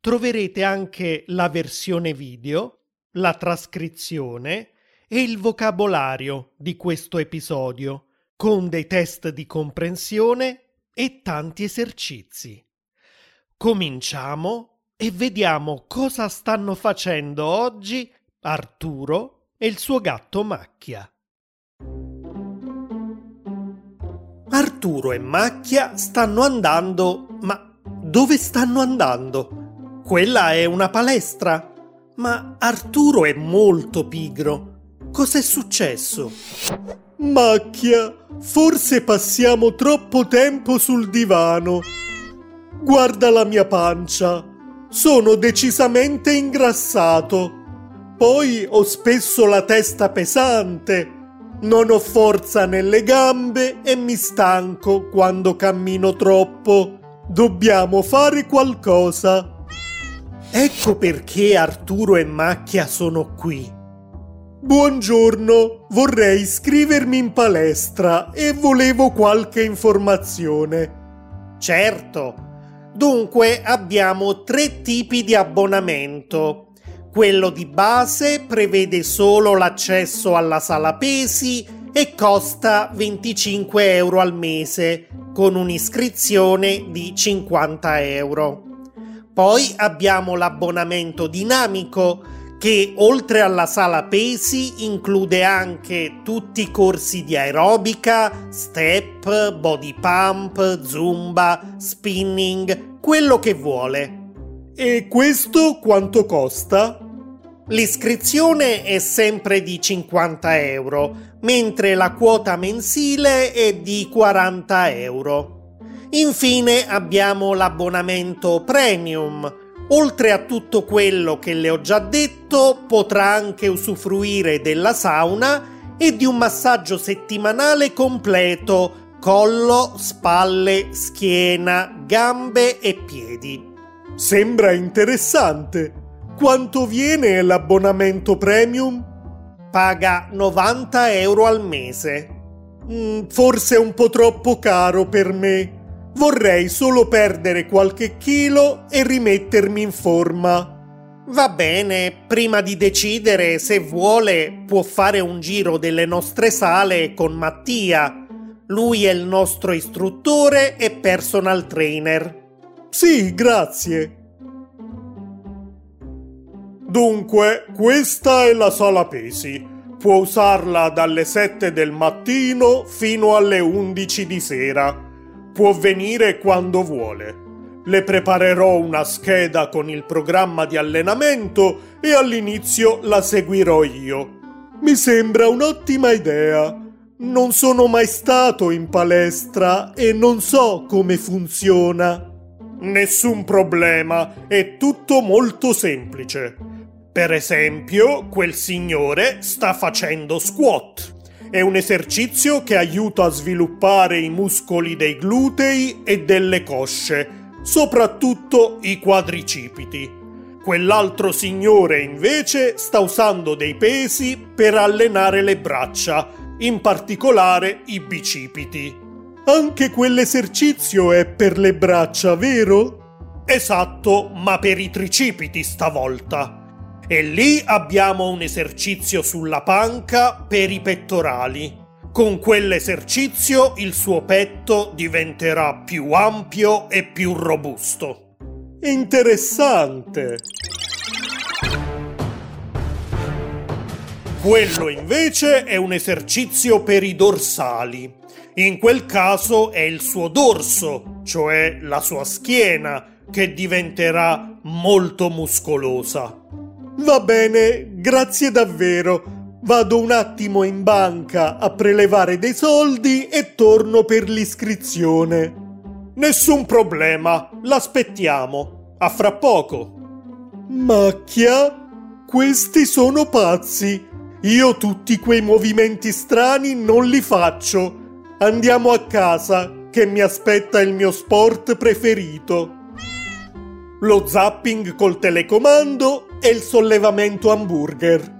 troverete anche la versione video, la trascrizione e il vocabolario di questo episodio, con dei test di comprensione e tanti esercizi. Cominciamo e vediamo cosa stanno facendo oggi Arturo e il suo gatto Macchia. Arturo e Macchia stanno andando, ma dove stanno andando? Quella è una palestra. Ma Arturo è molto pigro. Cos'è successo? Macchia, forse passiamo troppo tempo sul divano. Guarda la mia pancia. Sono decisamente ingrassato. Poi ho spesso la testa pesante. Non ho forza nelle gambe e mi stanco quando cammino troppo. Dobbiamo fare qualcosa. Ecco perché Arturo e Macchia sono qui. Buongiorno, vorrei iscrivermi in palestra e volevo qualche informazione. Certo. Dunque abbiamo tre tipi di abbonamento. Quello di base prevede solo l'accesso alla sala pesi e costa 25 euro al mese, con un'iscrizione di 50 euro. Poi abbiamo l'abbonamento dinamico che oltre alla sala pesi include anche tutti i corsi di aerobica, step, body pump, zumba, spinning, quello che vuole. E questo quanto costa? L'iscrizione è sempre di 50 euro, mentre la quota mensile è di 40 euro. Infine abbiamo l'abbonamento premium. Oltre a tutto quello che le ho già detto, potrà anche usufruire della sauna e di un massaggio settimanale completo, collo, spalle, schiena, gambe e piedi. Sembra interessante. Quanto viene l'abbonamento premium? Paga 90 euro al mese. Mm, forse è un po' troppo caro per me. Vorrei solo perdere qualche chilo e rimettermi in forma. Va bene, prima di decidere se vuole può fare un giro delle nostre sale con Mattia. Lui è il nostro istruttore e personal trainer. Sì, grazie. Dunque, questa è la sala pesi. Può usarla dalle 7 del mattino fino alle 11 di sera. Può venire quando vuole. Le preparerò una scheda con il programma di allenamento e all'inizio la seguirò io. Mi sembra un'ottima idea. Non sono mai stato in palestra e non so come funziona. Nessun problema, è tutto molto semplice. Per esempio, quel signore sta facendo squat. È un esercizio che aiuta a sviluppare i muscoli dei glutei e delle cosce, soprattutto i quadricipiti. Quell'altro signore invece sta usando dei pesi per allenare le braccia, in particolare i bicipiti. Anche quell'esercizio è per le braccia, vero? Esatto, ma per i tricipiti stavolta. E lì abbiamo un esercizio sulla panca per i pettorali. Con quell'esercizio il suo petto diventerà più ampio e più robusto. Interessante. Quello invece è un esercizio per i dorsali. In quel caso è il suo dorso, cioè la sua schiena, che diventerà molto muscolosa. Va bene, grazie davvero. Vado un attimo in banca a prelevare dei soldi e torno per l'iscrizione. Nessun problema, l'aspettiamo. A fra poco. Macchia? Questi sono pazzi. Io tutti quei movimenti strani non li faccio. Andiamo a casa, che mi aspetta il mio sport preferito. Lo zapping col telecomando e il sollevamento hamburger.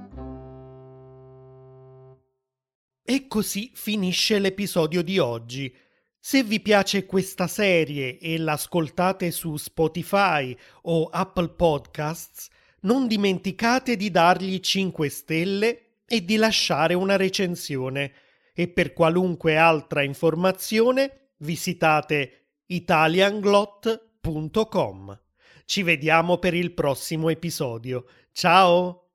E così finisce l'episodio di oggi. Se vi piace questa serie e l'ascoltate su Spotify o Apple Podcasts, non dimenticate di dargli 5 stelle e di lasciare una recensione. E per qualunque altra informazione visitate italianglot.com. Ci vediamo per il prossimo episodio. Ciao!